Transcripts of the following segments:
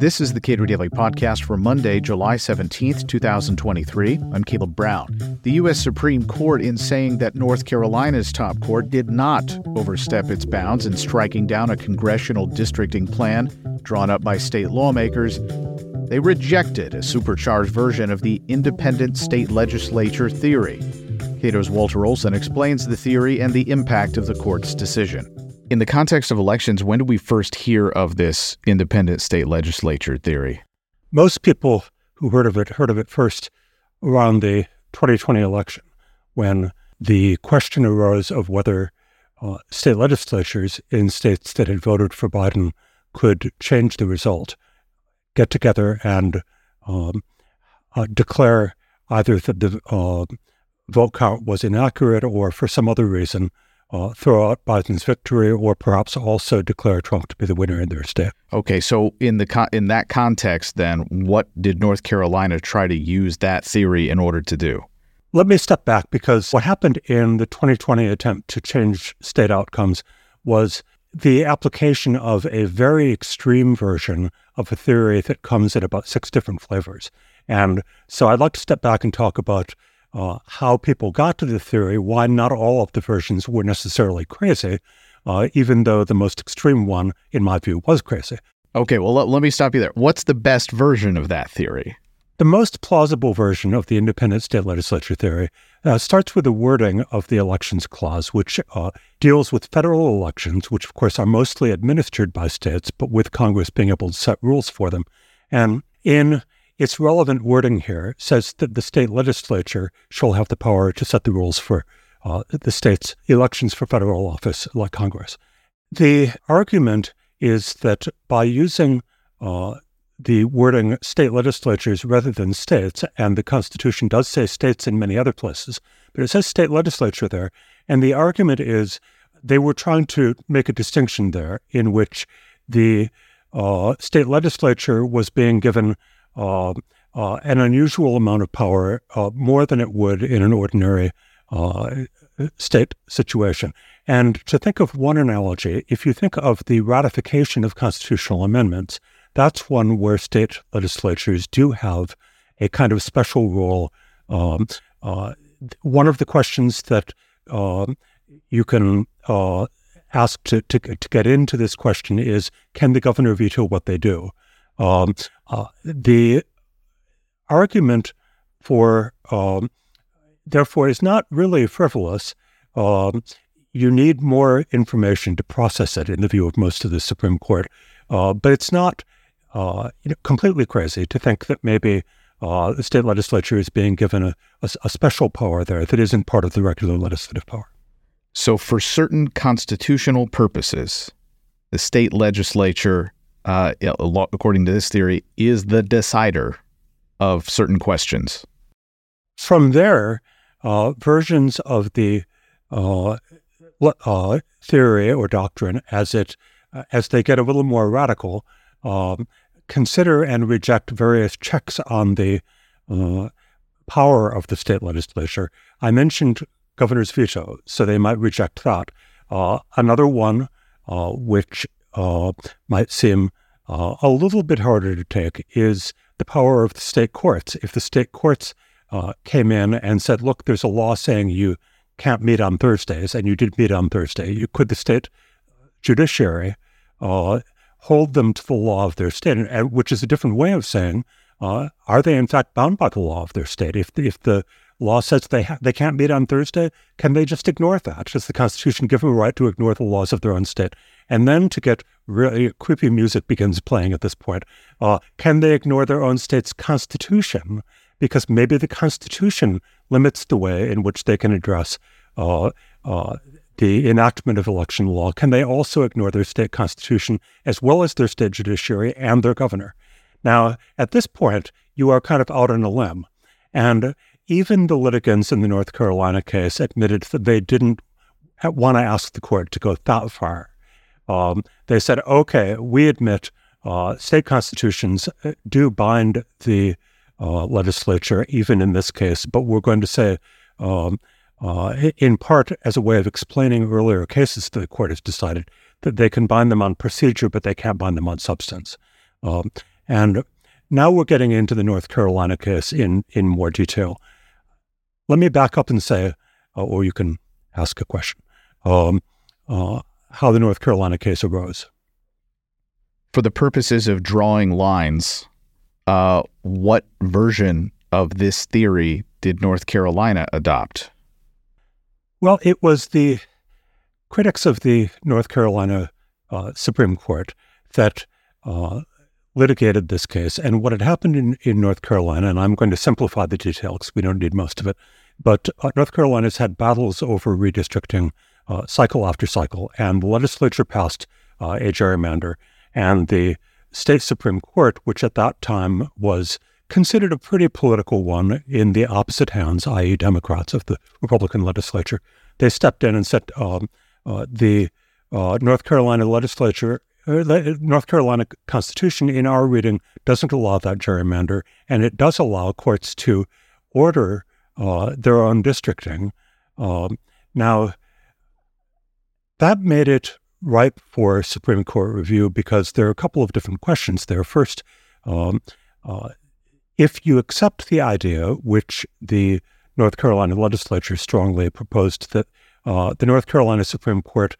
This is the Cato Daily Podcast for Monday, July 17th, 2023. I'm Caleb Brown. The U.S. Supreme Court, in saying that North Carolina's top court did not overstep its bounds in striking down a congressional districting plan drawn up by state lawmakers, they rejected a supercharged version of the independent state legislature theory. Cato's Walter Olson explains the theory and the impact of the court's decision. In the context of elections, when did we first hear of this independent state legislature theory? Most people who heard of it heard of it first around the 2020 election when the question arose of whether uh, state legislatures in states that had voted for Biden could change the result, get together and um, uh, declare either that the uh, vote count was inaccurate or for some other reason uh, throw out Biden's victory, or perhaps also declare Trump to be the winner in their state. Okay, so in the con- in that context, then what did North Carolina try to use that theory in order to do? Let me step back because what happened in the 2020 attempt to change state outcomes was the application of a very extreme version of a theory that comes in about six different flavors. And so I'd like to step back and talk about uh, how people got to the theory, why not all of the versions were necessarily crazy, uh, even though the most extreme one, in my view, was crazy. Okay, well, let, let me stop you there. What's the best version of that theory? The most plausible version of the independent state legislature theory uh, starts with the wording of the elections clause, which uh, deals with federal elections, which of course are mostly administered by states, but with Congress being able to set rules for them. And in its relevant wording here says that the state legislature shall have the power to set the rules for uh, the state's elections for federal office, like Congress. The argument is that by using uh, the wording state legislatures rather than states, and the Constitution does say states in many other places, but it says state legislature there. And the argument is they were trying to make a distinction there in which the uh, state legislature was being given uh, uh, an unusual amount of power, uh, more than it would in an ordinary uh, state situation. And to think of one analogy, if you think of the ratification of constitutional amendments, that's one where state legislatures do have a kind of special role. Um, uh, one of the questions that um, you can uh, ask to, to, to, get into this question is can the governor veto what they do? Um, uh, the argument for, um, therefore, is not really frivolous. Um, you need more information to process it, in the view of most of the Supreme Court. Uh, but it's not uh, you know, completely crazy to think that maybe uh, the state legislature is being given a, a, a, special power there that isn't part of the regular legislative power. So, for certain constitutional purposes, the state legislature uh, according to this theory, is the decider of certain questions. From there, uh, versions of the uh, uh, theory or doctrine, as it uh, as they get a little more radical, um, consider and reject various checks on the uh, power of the state legislature. I mentioned governor's veto, so they might reject that. another one, which uh, might seem uh, a little bit harder to take is the power of the state courts. If the state courts uh, came in and said, look, there's a law saying you can't meet on Thursdays, and you did meet on Thursday, you, could the state judiciary uh, hold them to the law of their state, and, which is a different way of saying, uh, are they in fact bound by the law of their state? If, if the law says they ha- they can't meet on Thursday, can they just ignore that? Does the Constitution give them a right to ignore the laws of their own state? And then to get really creepy music begins playing at this point. Uh, can they ignore their own state's constitution? Because maybe the Constitution limits the way in which they can address uh, uh, the enactment of election law. Can they also ignore their state constitution as well as their state judiciary and their governor? Now, at this point, you are kind of out on a limb. And even the litigants in the North Carolina case admitted that they didn't want to ask the court to go that far. Um, they said, okay, we admit uh, state constitutions uh, do bind the uh, legislature, even in this case, but we're going to say, um, uh, in part as a way of explaining earlier cases that the court has decided, that they can bind them on procedure, but they can't bind them on substance. Um, and now we're getting into the North Carolina case in, in more detail. Let me back up and say, uh, or you can ask a question, um, uh, how the North Carolina case arose. For the purposes of drawing lines, uh, what version of this theory did North Carolina adopt? Well, it was the critics of the North Carolina uh, Supreme Court that uh, litigated this case. And what had happened in, in North Carolina, and I'm going to simplify the details, we don't need most of it, but uh, North Carolina's had battles over redistricting uh, cycle after cycle, and the legislature passed uh, a gerrymander, and the state Supreme Court, which at that time was considered a pretty political one in the opposite hands, i.e., Democrats of the Republican legislature, they stepped in and said um, uh, the uh, North Carolina legislature uh, North Carolina Constitution, in our reading, doesn't allow that gerrymander, and it does allow courts to order uh, their own districting. Um, now, that made it ripe for Supreme Court review because there are a couple of different questions there. First, um, uh, if you accept the idea, which the North Carolina legislature strongly proposed, that uh, the North Carolina Supreme Court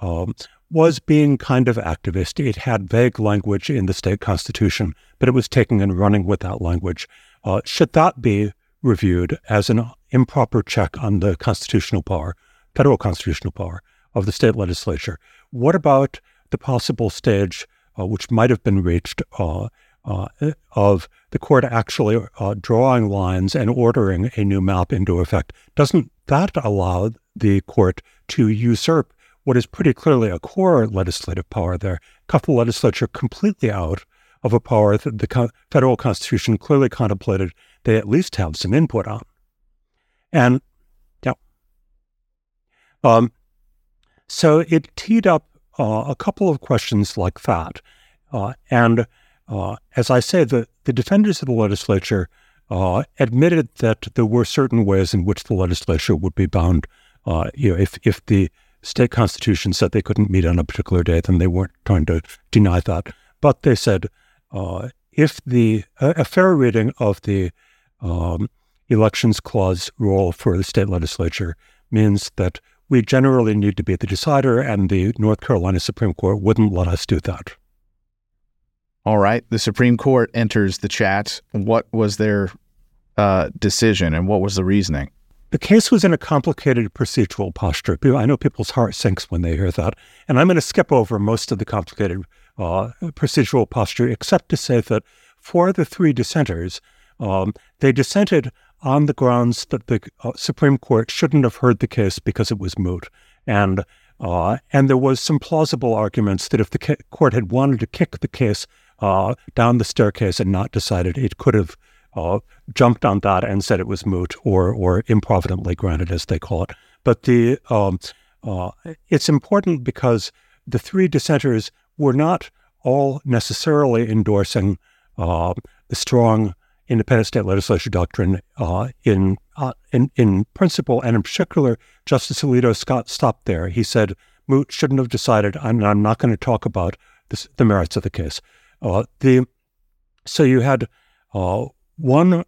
um, was being kind of activist. It had vague language in the state constitution, but it was taking and running with that language. Uh, should that be reviewed as an improper check on the constitutional power, federal constitutional power of the state legislature? What about the possible stage uh, which might have been reached uh, uh of the court actually uh, drawing lines and ordering a new map into effect? Doesn't that allow the court to usurp what is pretty clearly a core legislative power there, cut the legislature completely out of a power that the federal constitution clearly contemplated they at least have some input on. And yeah. Um, so it teed up uh, a couple of questions like that. Uh, and uh, as I say, the, the defenders of the legislature uh, admitted that there were certain ways in which the legislature would be bound. Uh, you know, if, if the state constitution said they couldn't meet on a particular day, then they weren't trying to deny that. But they said uh, if the a, fair reading of the um, elections clause rule for the state legislature means that we generally need to be the decider, and the North Carolina Supreme Court wouldn't let us do that. All right. The Supreme Court enters the chat. What was their uh, decision and what was the reasoning? The case was in a complicated procedural posture. I know people's heart sinks when they hear that. And I'm going to skip over most of the complicated uh, procedural posture, except to say that for the three dissenters, um, they dissented on the grounds that the uh, Supreme Court shouldn't have heard the case because it was moot. And uh, and there was some plausible arguments that if the court had wanted to kick the case uh, down the staircase and not decided, it could have uh, jumped on that and said it was moot or or improvidently granted, as they call it. But the um, uh, it's important because the three dissenters were not all necessarily endorsing the strong independent state legislature doctrine uh, in, uh, in in principle, and in particular, Justice Alito Scott stopped there. He said moot shouldn't have decided, and I'm not going to talk about this, the merits of the case. Uh, the so you had uh, one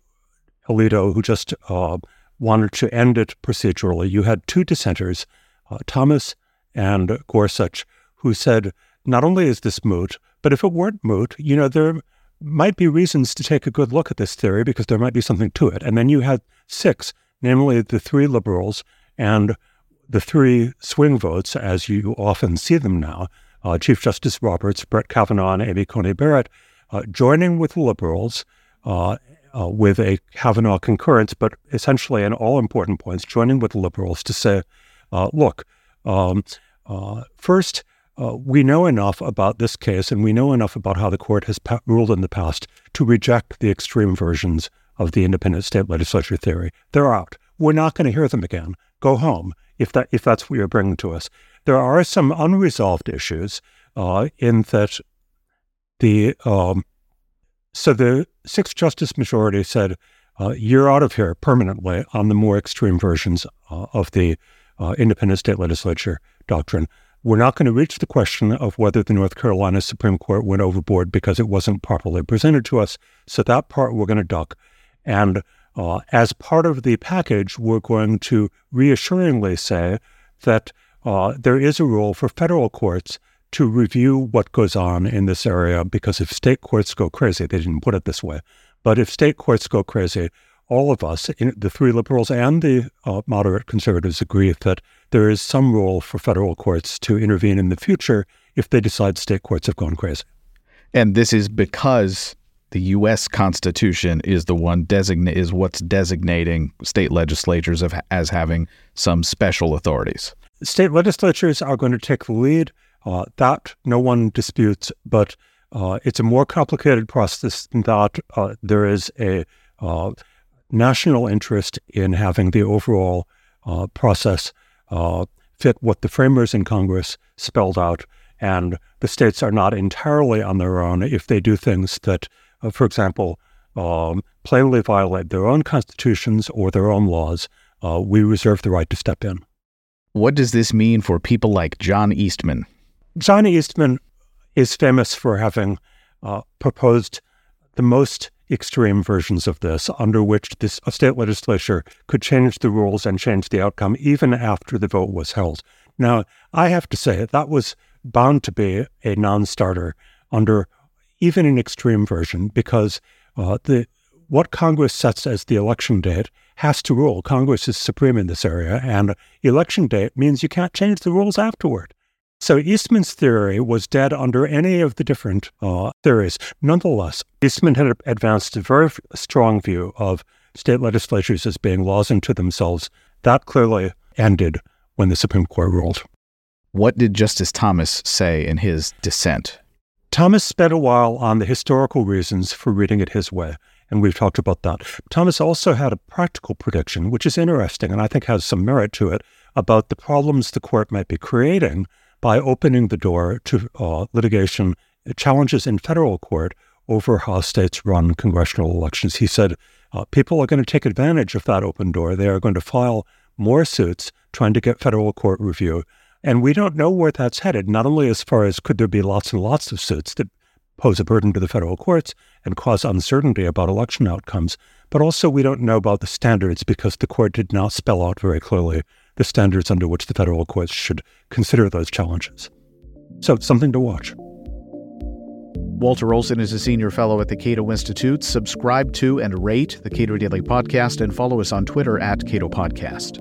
Alito who just uh, wanted to end it procedurally. You had two dissenters, uh, Thomas and Gorsuch, who said, not only is this moot, but if it weren't moot, you know, there might be reasons to take a good look at this theory because there might be something to it. And then you had six, namely the three liberals and the three swing votes, as you often see them now, uh, Chief Justice Roberts, Brett Kavanaugh, and Amy Coney Barrett, uh, joining with the liberals uh, uh, with a Kavanaugh concurrence, but essentially in all important points, joining with the liberals to say, uh, look, um, uh, first, uh, we know enough about this case and we know enough about how the court has pa- ruled in the past to reject the extreme versions of the independent state legislature theory. They're out. We're not going to hear them again. Go home if that if that's what you're bringing to us. There are some unresolved issues uh, in that the um, so the six justice majority said, uh, you're out of here permanently on the more extreme versions uh, of the uh, independent state legislature doctrine. We're not going to reach the question of whether the North Carolina Supreme Court went overboard because it wasn't properly presented to us. So that part we're going to duck. And uh, as part of the package, we're going to reassuringly say that uh, there is a role for federal courts to review what goes on in this area because if state courts go crazy, they didn't put it this way, but if state courts go crazy, all of us, the three liberals and the uh, moderate conservatives, agree that there is some role for federal courts to intervene in the future if they decide state courts have gone crazy. And this is because the U.S. Constitution is the one designate is what's designating state legislatures of, as having some special authorities. State legislatures are going to take the lead. Uh, that no one disputes, but uh, it's a more complicated process than that. Uh, there is a uh, national interest in having the overall uh, process uh, fit what the framers in Congress spelled out. And the states are not entirely on their own if they do things that, uh, for example, um, plainly violate their own constitutions or their own laws. Uh, we reserve the right to step in. What does this mean for people like John Eastman? John Eastman is famous for having uh, proposed the most extreme versions of this, under which this state legislature could change the rules and change the outcome even after the vote was held. Now, I have to say that was bound to be a non-starter under even an extreme version because uh, the what Congress sets as the election date has to rule. Congress is supreme in this area, and election date means you can't change the rules afterward. So Eastman's theory was dead under any of the different uh, theories. Nonetheless, Eastman had advanced a very strong view of state legislatures as being laws unto themselves. That clearly ended when the Supreme Court ruled. What did Justice Thomas say in his dissent? Thomas spent a while on the historical reasons for reading it his way, and we've talked about that. Thomas also had a practical prediction, which is interesting and I think has some merit to it, about the problems the court might be creating by opening the door to uh, litigation challenges in federal court over how states run congressional elections. He said uh, people are going to take advantage of that open door. They are going to file more suits trying to get federal court review. And we don't know where that's headed, not only as far as could there be lots and lots of suits that pose a burden to the federal courts and cause uncertainty about election outcomes, but also we don't know about the standards because the court did not spell out very clearly the standards under which the federal courts should consider those challenges. So, something to watch. Walter Olson is a senior fellow at the Cato Institute. Subscribe to and rate the Cato Daily Podcast and follow us on Twitter at Cato Podcast.